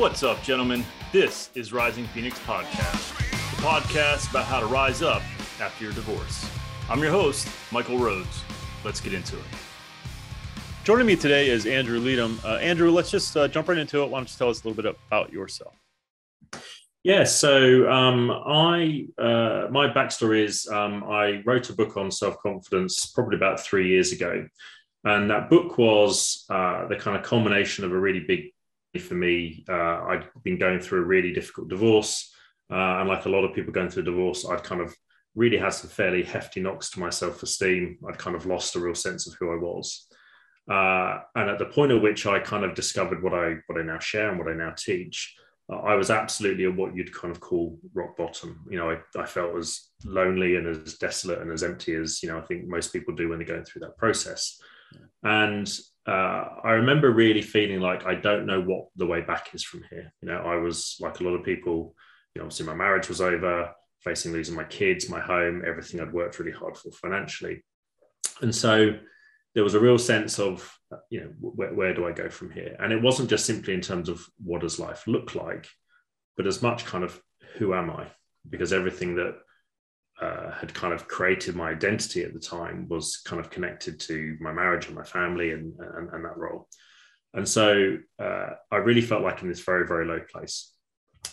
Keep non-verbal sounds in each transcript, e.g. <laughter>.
What's up, gentlemen? This is Rising Phoenix Podcast, the podcast about how to rise up after your divorce. I'm your host, Michael Rhodes. Let's get into it. Joining me today is Andrew Leedham. Uh, Andrew, let's just uh, jump right into it. Why don't you tell us a little bit about yourself? Yeah, so um, I uh, my backstory is um, I wrote a book on self confidence probably about three years ago, and that book was uh, the kind of culmination of a really big for me. Uh, I'd been going through a really difficult divorce. Uh, and like a lot of people going through a divorce, I'd kind of really had some fairly hefty knocks to my self esteem. I'd kind of lost a real sense of who I was. Uh, and at the point at which I kind of discovered what I what I now share and what I now teach, I was absolutely at what you'd kind of call rock bottom. You know, I, I felt as lonely and as desolate and as empty as you know I think most people do when they're going through that process. And uh, I remember really feeling like I don't know what the way back is from here. You know, I was like a lot of people. You know, obviously my marriage was over, facing losing my kids, my home, everything I'd worked really hard for financially, and so there was a real sense of you know where, where do I go from here? And it wasn't just simply in terms of what does life look like, but as much kind of who am I? Because everything that uh, had kind of created my identity at the time was kind of connected to my marriage and my family and, and, and that role. And so uh, I really felt like in this very, very low place.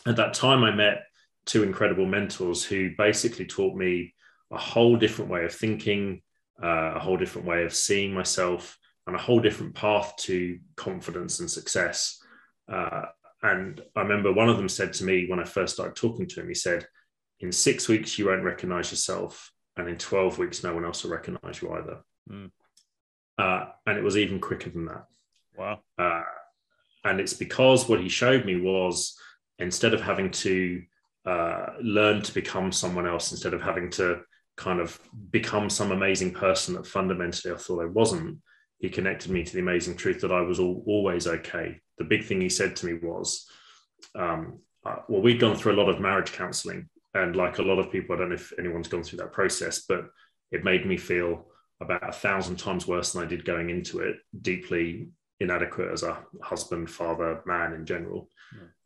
At that time, I met two incredible mentors who basically taught me a whole different way of thinking, uh, a whole different way of seeing myself, and a whole different path to confidence and success. Uh, and I remember one of them said to me when I first started talking to him, he said, in six weeks, you won't recognize yourself. And in 12 weeks, no one else will recognize you either. Mm. Uh, and it was even quicker than that. Wow. Uh, and it's because what he showed me was instead of having to uh, learn to become someone else, instead of having to kind of become some amazing person that fundamentally I thought I wasn't, he connected me to the amazing truth that I was all, always okay. The big thing he said to me was, um, uh, well, we'd gone through a lot of marriage counseling and like a lot of people, I don't know if anyone's gone through that process, but it made me feel about a thousand times worse than I did going into it, deeply inadequate as a husband, father, man in general.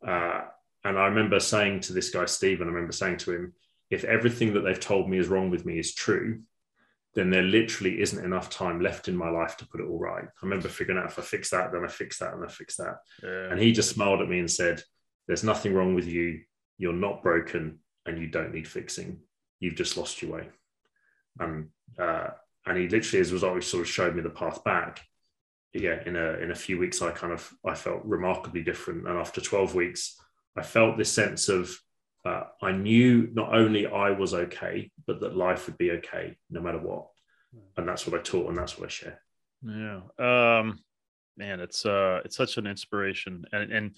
Yeah. Uh, and I remember saying to this guy, Stephen, I remember saying to him, if everything that they've told me is wrong with me is true, then there literally isn't enough time left in my life to put it all right. I remember figuring out if I fix that, then I fix that, and I fix that. Yeah. And he just smiled at me and said, There's nothing wrong with you. You're not broken and you don't need fixing. You've just lost your way. And uh, and he literally, as a result, he sort of showed me the path back. Yeah, in a in a few weeks, I kind of I felt remarkably different. And after twelve weeks, I felt this sense of uh, I knew not only I was okay, but that life would be okay no matter what. And that's what I taught, and that's what I share. Yeah, um, man, it's uh, it's such an inspiration, and and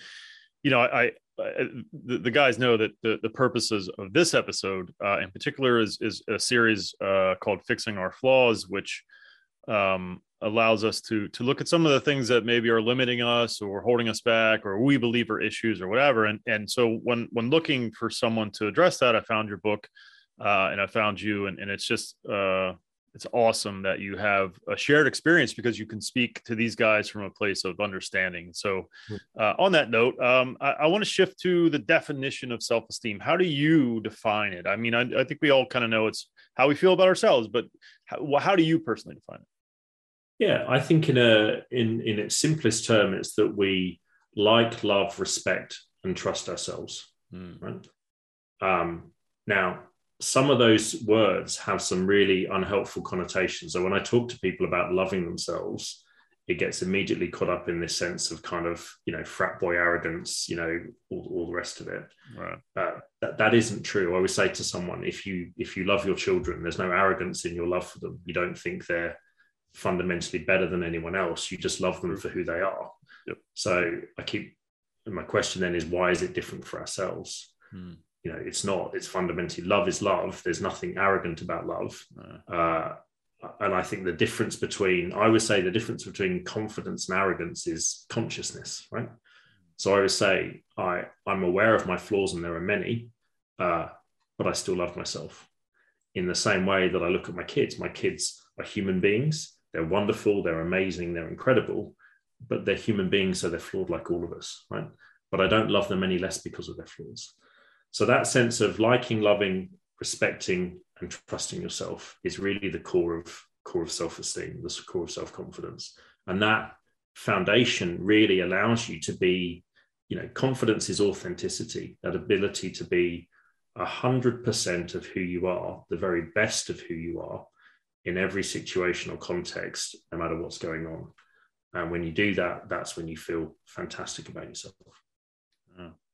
you know, I, uh, the, the, guys know that the, the purposes of this episode uh, in particular is, is a series uh, called fixing our flaws which um, allows us to to look at some of the things that maybe are limiting us or holding us back or we believe are issues or whatever. And and so when when looking for someone to address that i found your book uh, and i found you and, and it's just uh, it's awesome that you have a shared experience because you can speak to these guys from a place of understanding. So, hmm. uh, on that note, um, I, I want to shift to the definition of self esteem. How do you define it? I mean, I, I think we all kind of know it's how we feel about ourselves, but how, how, do you personally define it? Yeah, I think in a in in its simplest term, it's that we like, love, respect, and trust ourselves. Mm. Right. Um, now, some of those words have some really unhelpful connotations. So when I talk to people about loving themselves, it gets immediately caught up in this sense of kind of you know frat boy arrogance, you know all, all the rest of it. Right. Uh, that that isn't true. I would say to someone, if you if you love your children, there's no arrogance in your love for them. You don't think they're fundamentally better than anyone else. You just love them for who they are. Yep. So I keep my question then is why is it different for ourselves? Hmm you know it's not it's fundamentally love is love. There's nothing arrogant about love. No. uh, and i think the difference between i would say the difference between confidence and arrogance is consciousness right? So i would say i i'm aware of my flaws and there are many uh, but i still love myself. In the same way that i look at my kids my kids are human beings. They're wonderful they're amazing they're incredible but they're human beings so they're flawed like all of us right? But I don't love them any less because of their flaws. So that sense of liking, loving, respecting, and trusting yourself is really the core of core of self-esteem, the core of self-confidence. And that foundation really allows you to be, you know, confidence is authenticity, that ability to be a hundred percent of who you are, the very best of who you are in every situation or context, no matter what's going on. And when you do that, that's when you feel fantastic about yourself.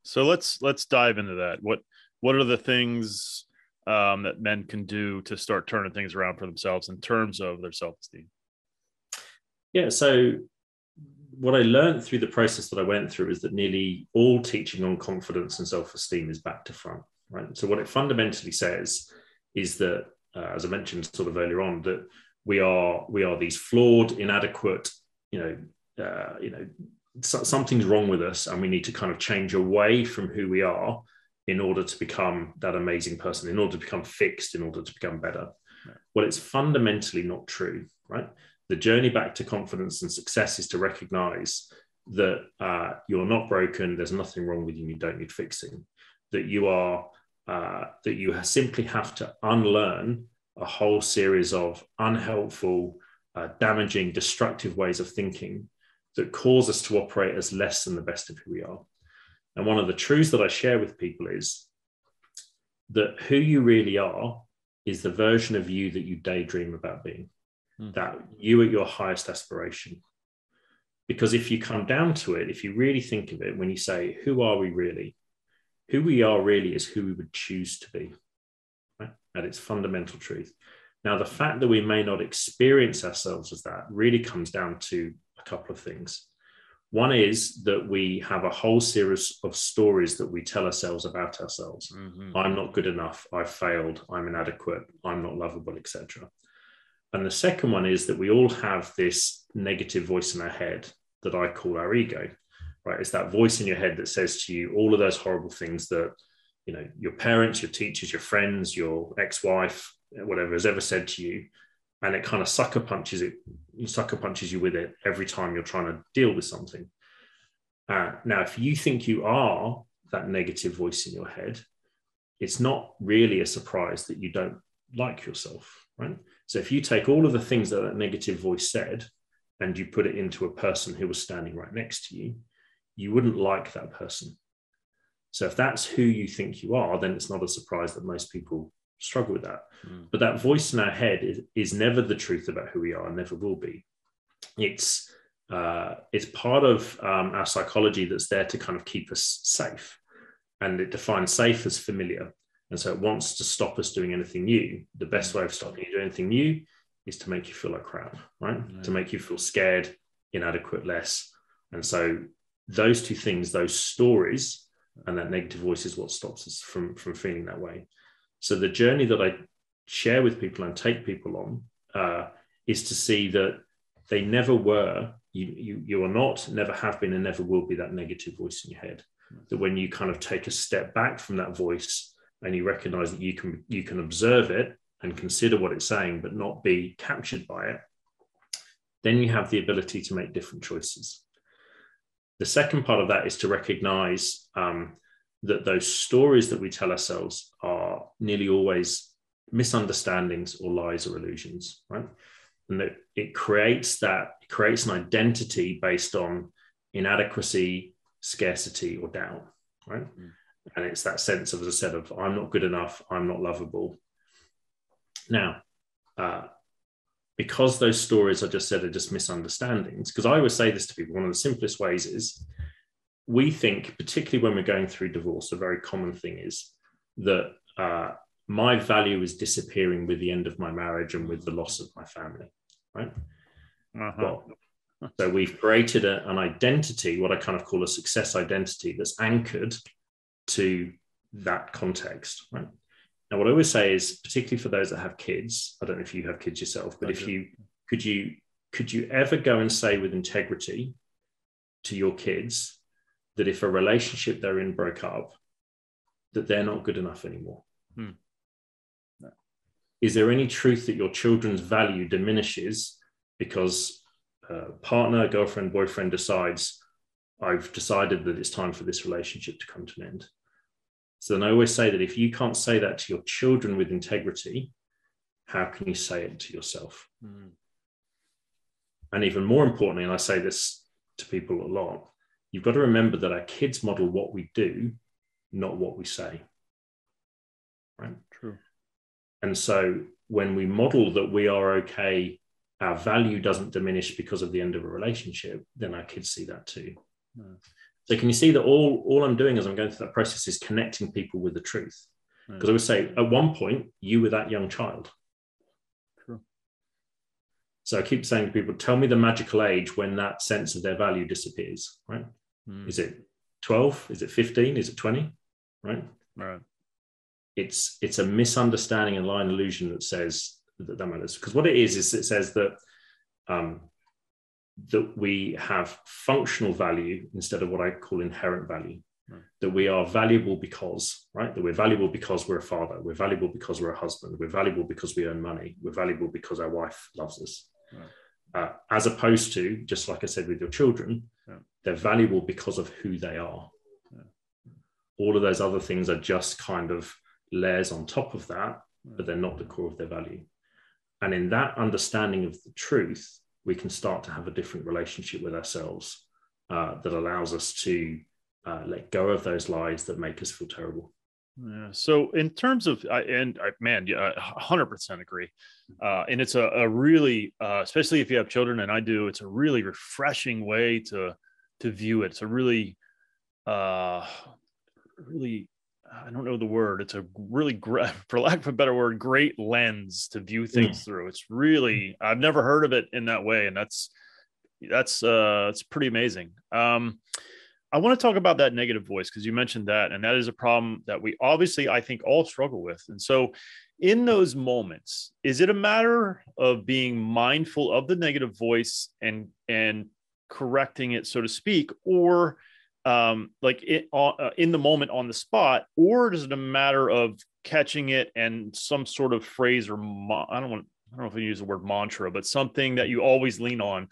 So let's let's dive into that. What what are the things um, that men can do to start turning things around for themselves in terms of their self esteem? Yeah. So what I learned through the process that I went through is that nearly all teaching on confidence and self esteem is back to front. Right. So what it fundamentally says is that, uh, as I mentioned sort of earlier on, that we are we are these flawed, inadequate, you know, uh, you know, so, something's wrong with us, and we need to kind of change away from who we are in order to become that amazing person, in order to become fixed, in order to become better. Right. Well, it's fundamentally not true, right? The journey back to confidence and success is to recognize that uh, you're not broken, there's nothing wrong with you, you don't need fixing, that you are uh, that you simply have to unlearn a whole series of unhelpful, uh, damaging, destructive ways of thinking that cause us to operate as less than the best of who we are. And one of the truths that I share with people is that who you really are is the version of you that you daydream about being, mm. that you at your highest aspiration. Because if you come down to it, if you really think of it, when you say, Who are we really? who we are really is who we would choose to be right? at its fundamental truth. Now, the fact that we may not experience ourselves as that really comes down to a couple of things. One is that we have a whole series of stories that we tell ourselves about ourselves. Mm-hmm. I'm not good enough. I've failed. I'm inadequate. I'm not lovable, etc. And the second one is that we all have this negative voice in our head that I call our ego right? It's that voice in your head that says to you all of those horrible things that, you know, your parents, your teachers, your friends, your ex-wife, whatever has ever said to you. And it kind of sucker punches it, sucker punches you with it every time you're trying to deal with something. Uh, now, if you think you are that negative voice in your head, it's not really a surprise that you don't like yourself, right? So if you take all of the things that that negative voice said and you put it into a person who was standing right next to you, you wouldn't like that person. So if that's who you think you are, then it's not a surprise that most people struggle with that. Mm. But that voice in our head is, is never the truth about who we are and never will be. It's uh, it's part of um, our psychology that's there to kind of keep us safe. And it defines safe as familiar. And so it wants to stop us doing anything new. The best way of stopping you doing anything new is to make you feel like crap, right? right? To make you feel scared, inadequate, less. And so those two things, those stories, and that negative voice is what stops us from, from feeling that way. So the journey that I share with people and take people on uh, is to see that they never were, you, you, you are not, never have been, and never will be that negative voice in your head. That when you kind of take a step back from that voice and you recognize that you can you can observe it and consider what it's saying, but not be captured by it, then you have the ability to make different choices. The second part of that is to recognize um, that those stories that we tell ourselves are nearly always misunderstandings or lies or illusions, right? And that it creates that it creates an identity based on inadequacy, scarcity, or doubt, right? Mm. And it's that sense of, as I said, of I'm not good enough, I'm not lovable. Now, uh, because those stories I just said are just misunderstandings, because I always say this to people, one of the simplest ways is we think, particularly when we're going through divorce, a very common thing is that uh, my value is disappearing with the end of my marriage and with the loss of my family, right? Uh-huh. Well, so we've created a, an identity, what I kind of call a success identity, that's anchored to that context, right? Now, what I always say is, particularly for those that have kids, I don't know if you have kids yourself, but I if do. you could you could you ever go and say with integrity to your kids that if a relationship they're in broke up, that they're not good enough anymore? Hmm. No. Is there any truth that your children's value diminishes because a partner, girlfriend, boyfriend decides I've decided that it's time for this relationship to come to an end. So then I always say that if you can't say that to your children with integrity, how can you say it to yourself? Mm. And even more importantly, and I say this to people a lot, you've got to remember that our kids model what we do, not what we say. Right? True. And so when we model that we are okay, our value doesn't diminish because of the end of a relationship, then our kids see that too. So can you see that all, all I'm doing as I'm going through that process is connecting people with the truth? Because I would say at one point, you were that young child. True. So I keep saying to people, tell me the magical age when that sense of their value disappears, right? Mm. Is it 12? Is it 15? Is it 20? Right? Right. It's it's a misunderstanding and line illusion that says that that matters. Because what it is is it says that um, that we have functional value instead of what I call inherent value. Right. That we are valuable because, right? That we're valuable because we're a father. We're valuable because we're a husband. We're valuable because we earn money. We're valuable because our wife loves us. Right. Uh, as opposed to, just like I said with your children, they're valuable because of who they are. Yeah. All of those other things are just kind of layers on top of that, but they're not the core of their value. And in that understanding of the truth, we can start to have a different relationship with ourselves uh, that allows us to uh, let go of those lies that make us feel terrible. Yeah. So in terms of, and I, man, yeah, hundred percent agree. Uh, and it's a, a really, uh, especially if you have children, and I do, it's a really refreshing way to to view it. It's a really, uh, really I don't know the word. It's a really <laughs> for lack of a better word, great lens to view things mm. through. It's really, I've never heard of it in that way. And that's, that's, uh, it's pretty amazing. Um, I want to talk about that negative voice because you mentioned that, and that is a problem that we obviously, I think, all struggle with. And so, in those moments, is it a matter of being mindful of the negative voice and and correcting it, so to speak, or um, like it, uh, in the moment on the spot, or is it a matter of catching it and some sort of phrase or mo- I don't want I don't know if I use the word mantra, but something that you always lean on.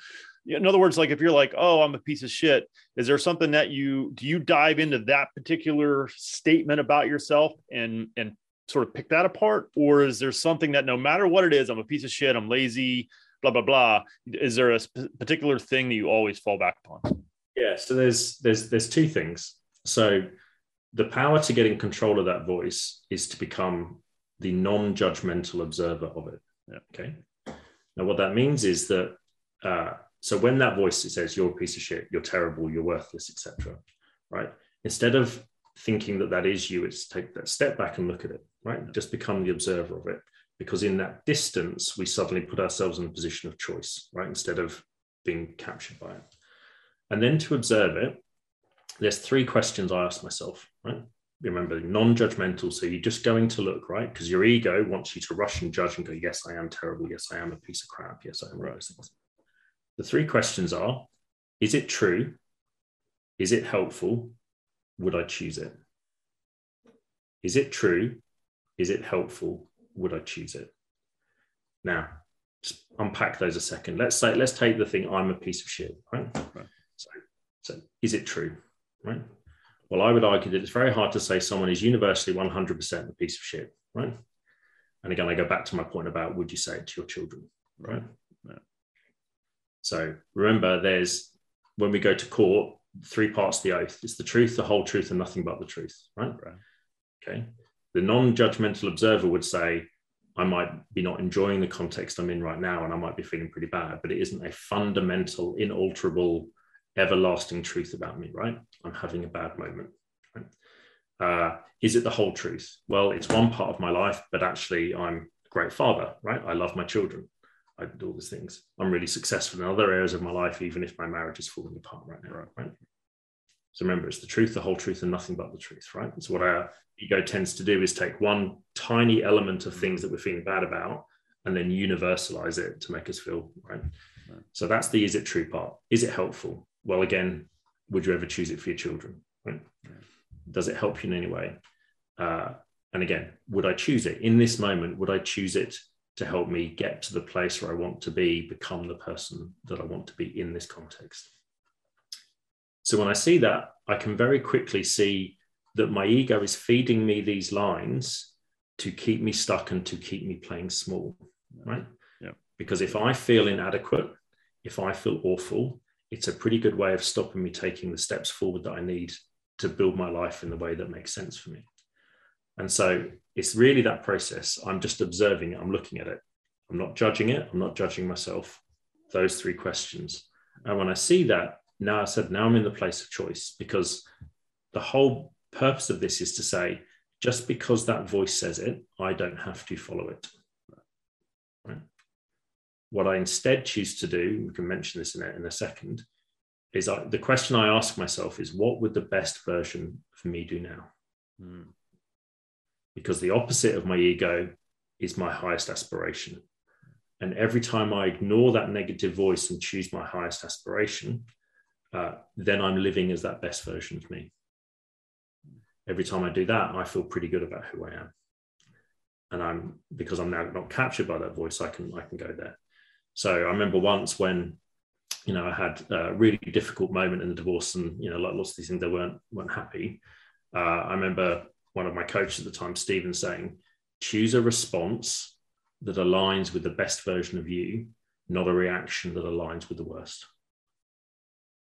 In other words, like if you're like, oh, I'm a piece of shit, is there something that you do you dive into that particular statement about yourself and and sort of pick that apart, or is there something that no matter what it is, I'm a piece of shit, I'm lazy, blah blah blah. Is there a sp- particular thing that you always fall back upon? Yeah, so there's there's there's two things. So the power to get in control of that voice is to become the non-judgmental observer of it. Yeah. Okay. Now, what that means is that uh, so when that voice says you're a piece of shit, you're terrible, you're worthless, etc. Right? Instead of thinking that that is you, it's take that step back and look at it. Right? Just become the observer of it, because in that distance, we suddenly put ourselves in a position of choice. Right? Instead of being captured by it. And then to observe it, there's three questions I ask myself, right? Remember, non judgmental. So you're just going to look, right? Because your ego wants you to rush and judge and go, yes, I am terrible. Yes, I am a piece of crap. Yes, I am things. The three questions are Is it true? Is it helpful? Would I choose it? Is it true? Is it helpful? Would I choose it? Now, unpack those a second. Let's say, let's take the thing, I'm a piece of shit, right? right. So, so is it true? Right. Well, I would argue that it's very hard to say someone is universally 100% a piece of shit. Right. And again, I go back to my point about would you say it to your children? Right. So remember, there's when we go to court, three parts of the oath it's the truth, the whole truth, and nothing but the truth. Right. right. Okay. The non judgmental observer would say, I might be not enjoying the context I'm in right now, and I might be feeling pretty bad, but it isn't a fundamental, inalterable everlasting truth about me, right? I'm having a bad moment. Right? Uh, is it the whole truth? Well, it's one part of my life, but actually, I'm a great father, right? I love my children. I do all these things. I'm really successful in other areas of my life, even if my marriage is falling apart right now, right? So remember, it's the truth, the whole truth, and nothing but the truth, right? So what our ego tends to do is take one tiny element of things that we're feeling bad about and then universalize it to make us feel right. So that's the is it true part. Is it helpful? well, again, would you ever choose it for your children? Right? Does it help you in any way? Uh, and again, would I choose it in this moment? Would I choose it to help me get to the place where I want to be, become the person that I want to be in this context? So when I see that, I can very quickly see that my ego is feeding me these lines to keep me stuck and to keep me playing small, right? Yeah. Because if I feel inadequate, if I feel awful, it's a pretty good way of stopping me taking the steps forward that I need to build my life in the way that makes sense for me. And so it's really that process. I'm just observing it, I'm looking at it. I'm not judging it, I'm not judging myself. Those three questions. And when I see that, now I said, now I'm in the place of choice because the whole purpose of this is to say, just because that voice says it, I don't have to follow it. Right? What I instead choose to do, we can mention this in a, in a second, is I, the question I ask myself is what would the best version of me do now? Mm. Because the opposite of my ego is my highest aspiration. And every time I ignore that negative voice and choose my highest aspiration, uh, then I'm living as that best version of me. Every time I do that, I feel pretty good about who I am. And I'm because I'm now not captured by that voice, I can I can go there. So I remember once when you know I had a really difficult moment in the divorce, and you know like lots of these things they weren't weren't happy. Uh, I remember one of my coaches at the time, Stephen, saying, "Choose a response that aligns with the best version of you, not a reaction that aligns with the worst."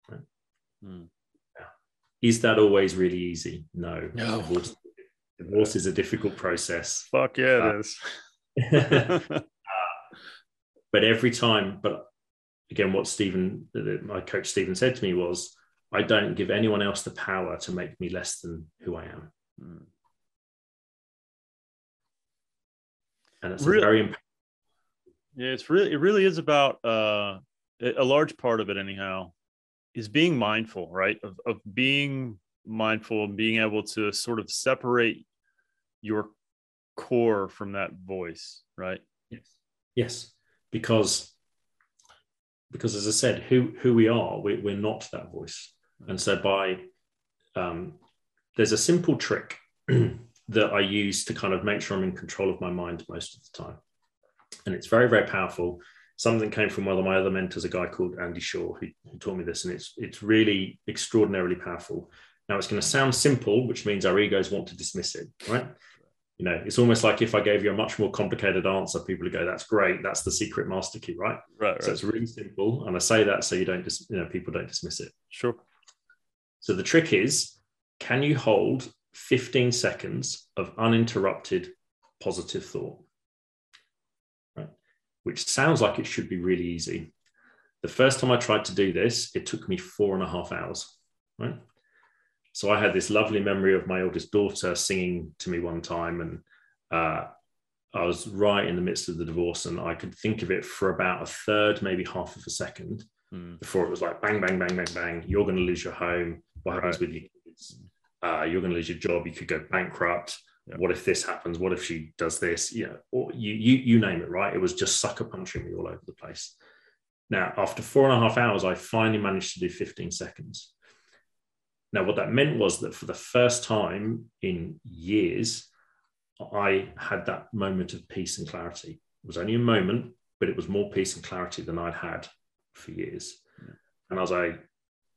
Right? Hmm. Yeah. Is that always really easy? No. No. Divorce, divorce is a difficult process. Fuck yeah, Uh, it is. <laughs> <laughs> but every time, but again, what Stephen, my coach Stephen said to me was, I don't give anyone else the power to make me less than who I am. Hmm. And it's Really? very Yeah, it's really it really is about uh a large part of it anyhow is being mindful, right? Of of being mindful and being able to sort of separate your core from that voice, right? yes, yes, because because as I said, who who we are, we, we're not that voice, and so by um, there's a simple trick <clears throat> that I use to kind of make sure I'm in control of my mind most of the time. And it's very, very powerful. Something came from one of my other mentors, a guy called Andy Shaw, who, who taught me this, and it's it's really extraordinarily powerful. Now it's going to sound simple, which means our egos want to dismiss it, right? You know, it's almost like if I gave you a much more complicated answer, people would go, "That's great, that's the secret master key," right? Right, So it's really simple, and I say that so you don't, dis- you know, people don't dismiss it. Sure. So the trick is can you hold 15 seconds of uninterrupted positive thought? Right? Which sounds like it should be really easy. The first time I tried to do this, it took me four and a half hours. Right. So I had this lovely memory of my oldest daughter singing to me one time, and uh, I was right in the midst of the divorce, and I could think of it for about a third, maybe half of a second Hmm. before it was like bang, bang, bang, bang, bang. You're going to lose your home. What happens Right. with kids? Uh, you're going to lose your job. You could go bankrupt. Yeah. What if this happens? What if she does this? Yeah, or you, you, you name it. Right? It was just sucker punching me all over the place. Now, after four and a half hours, I finally managed to do 15 seconds. Now, what that meant was that for the first time in years, I had that moment of peace and clarity. It was only a moment, but it was more peace and clarity than I'd had for years. Yeah. And as I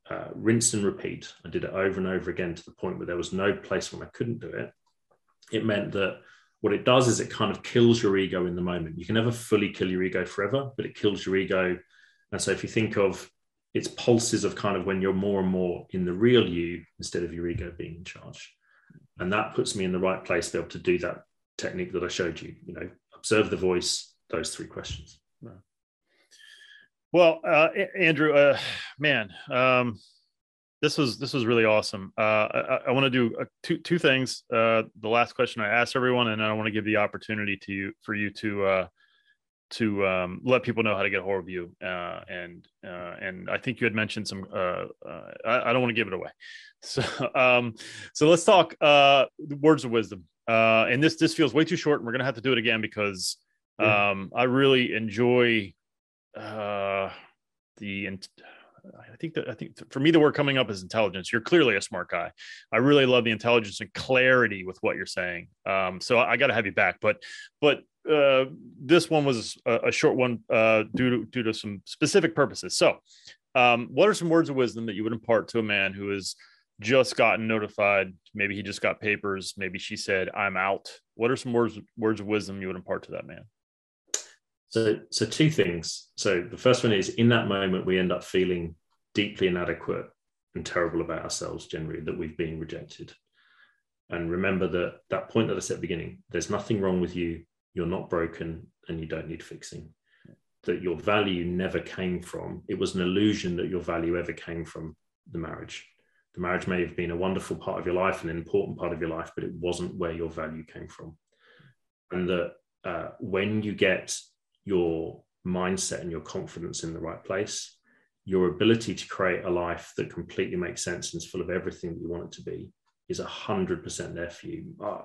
uh, rinsed and repeat, I did it over and over again to the point where there was no place when I couldn't do it. It meant that what it does is it kind of kills your ego in the moment. You can never fully kill your ego forever, but it kills your ego. And so if you think of its pulses of kind of when you're more and more in the real you instead of your ego being in charge. And that puts me in the right place to be able to do that technique that I showed you, you know, observe the voice, those three questions. Well, uh, Andrew, uh, man, um, this was this was really awesome. Uh, I, I want to do uh, two two things. Uh, the last question I asked everyone, and I want to give the opportunity to you for you to uh, to um, let people know how to get a hold of you. Uh, and uh, and I think you had mentioned some. Uh, uh, I, I don't want to give it away. <laughs> So um, so let's talk uh, words of wisdom. Uh, and this this feels way too short, and we're gonna have to do it again because Yeah. um, I really enjoy uh the i think that i think for me the word coming up is intelligence you're clearly a smart guy i really love the intelligence and clarity with what you're saying um so i, got to have you back but but uh this one was a, a short one uh due to due to some specific purposes so Um, what are some words of wisdom that you would impart to a man who has just gotten notified? Maybe he just got papers. Maybe she said, "I'm out." What are some words words of wisdom you would impart to that man? So, so two things. So the first one is in that moment we end up feeling deeply inadequate and terrible about ourselves generally that we've been rejected. And remember that that point that I said at the beginning, there's nothing wrong with you. You're not broken and you don't need fixing. That your value never came from, it was an illusion that your value ever came from the marriage. The marriage may have been a wonderful part of your life, an important part of your life, but it wasn't where your value came from. And that uh, when you get your mindset and your confidence in the right place, your ability to create a life that completely makes sense and is full of everything that you want it to be is 100% there for you. Uh,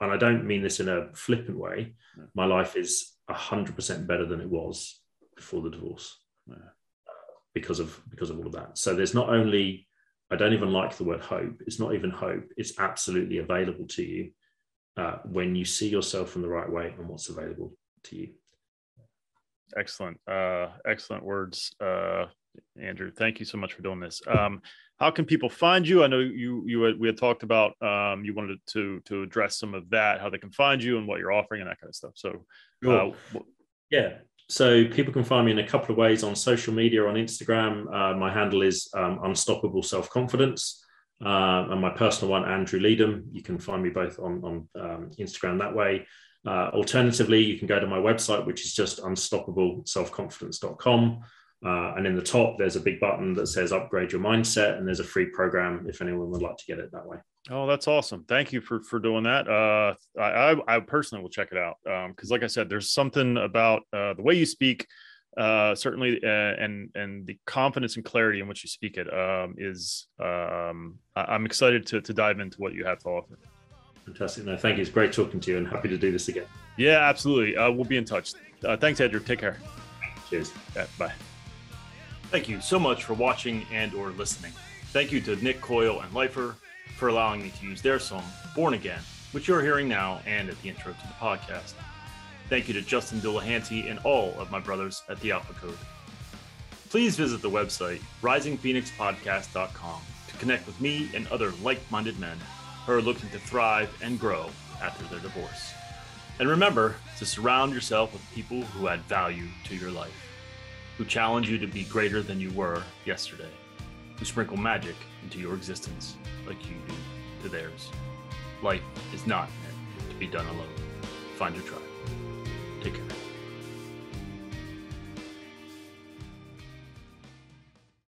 and I don't mean this in a flippant way. My life is 100% better than it was before the divorce yeah. because of because of all of that. So there's not only I don't even like the word hope. It's not even hope. It's absolutely available to you uh, when you see yourself in the right way and what's available to you. Excellent, uh, excellent words, uh, Andrew. Thank you so much for doing this. Um, how can people find you? I know you you had, we had talked about um, you wanted to to address some of that, how they can find you and what you're offering and that kind of stuff. So, uh, yeah. So people can find me in a couple of ways on social media on Instagram. Uh, my handle is um, Unstoppable Self Confidence, uh, and my personal one Andrew Leedham. You can find me both on on um, Instagram that way. Uh, alternatively, you can go to my website, which is just unstoppableselfconfidence.com. Uh, and in the top, there's a big button that says upgrade your mindset, and there's a free program if anyone would like to get it that way. Oh, that's awesome! Thank you for for doing that. Uh, I, I personally will check it out because, um, like I said, there's something about uh, the way you speak, uh, certainly, uh, and and the confidence and clarity in which you speak it um, is. Um, I, am excited to to dive into what you have to offer. Fantastic! No, thank you. It's great talking to you, and happy to do this again. Yeah, absolutely. Uh, we'll be in touch. Uh, thanks, Andrew. Take care. Cheers. Yeah, bye. Thank you so much for watching and or listening. Thank you to Nick Coyle and Lifer for allowing me to use their song, Born Again, which you're hearing now and at the intro to the podcast. Thank you to Justin Delahanty and all of my brothers at the Alpha Code. Please visit the website, risingphoenixpodcast.com, to connect with me and other like minded men who are looking to thrive and grow after their divorce. And remember to surround yourself with people who add value to your life who challenge you to be greater than you were yesterday, who sprinkle magic into your existence like you do to theirs. Life is not meant to be done alone. Find your tribe. Take care.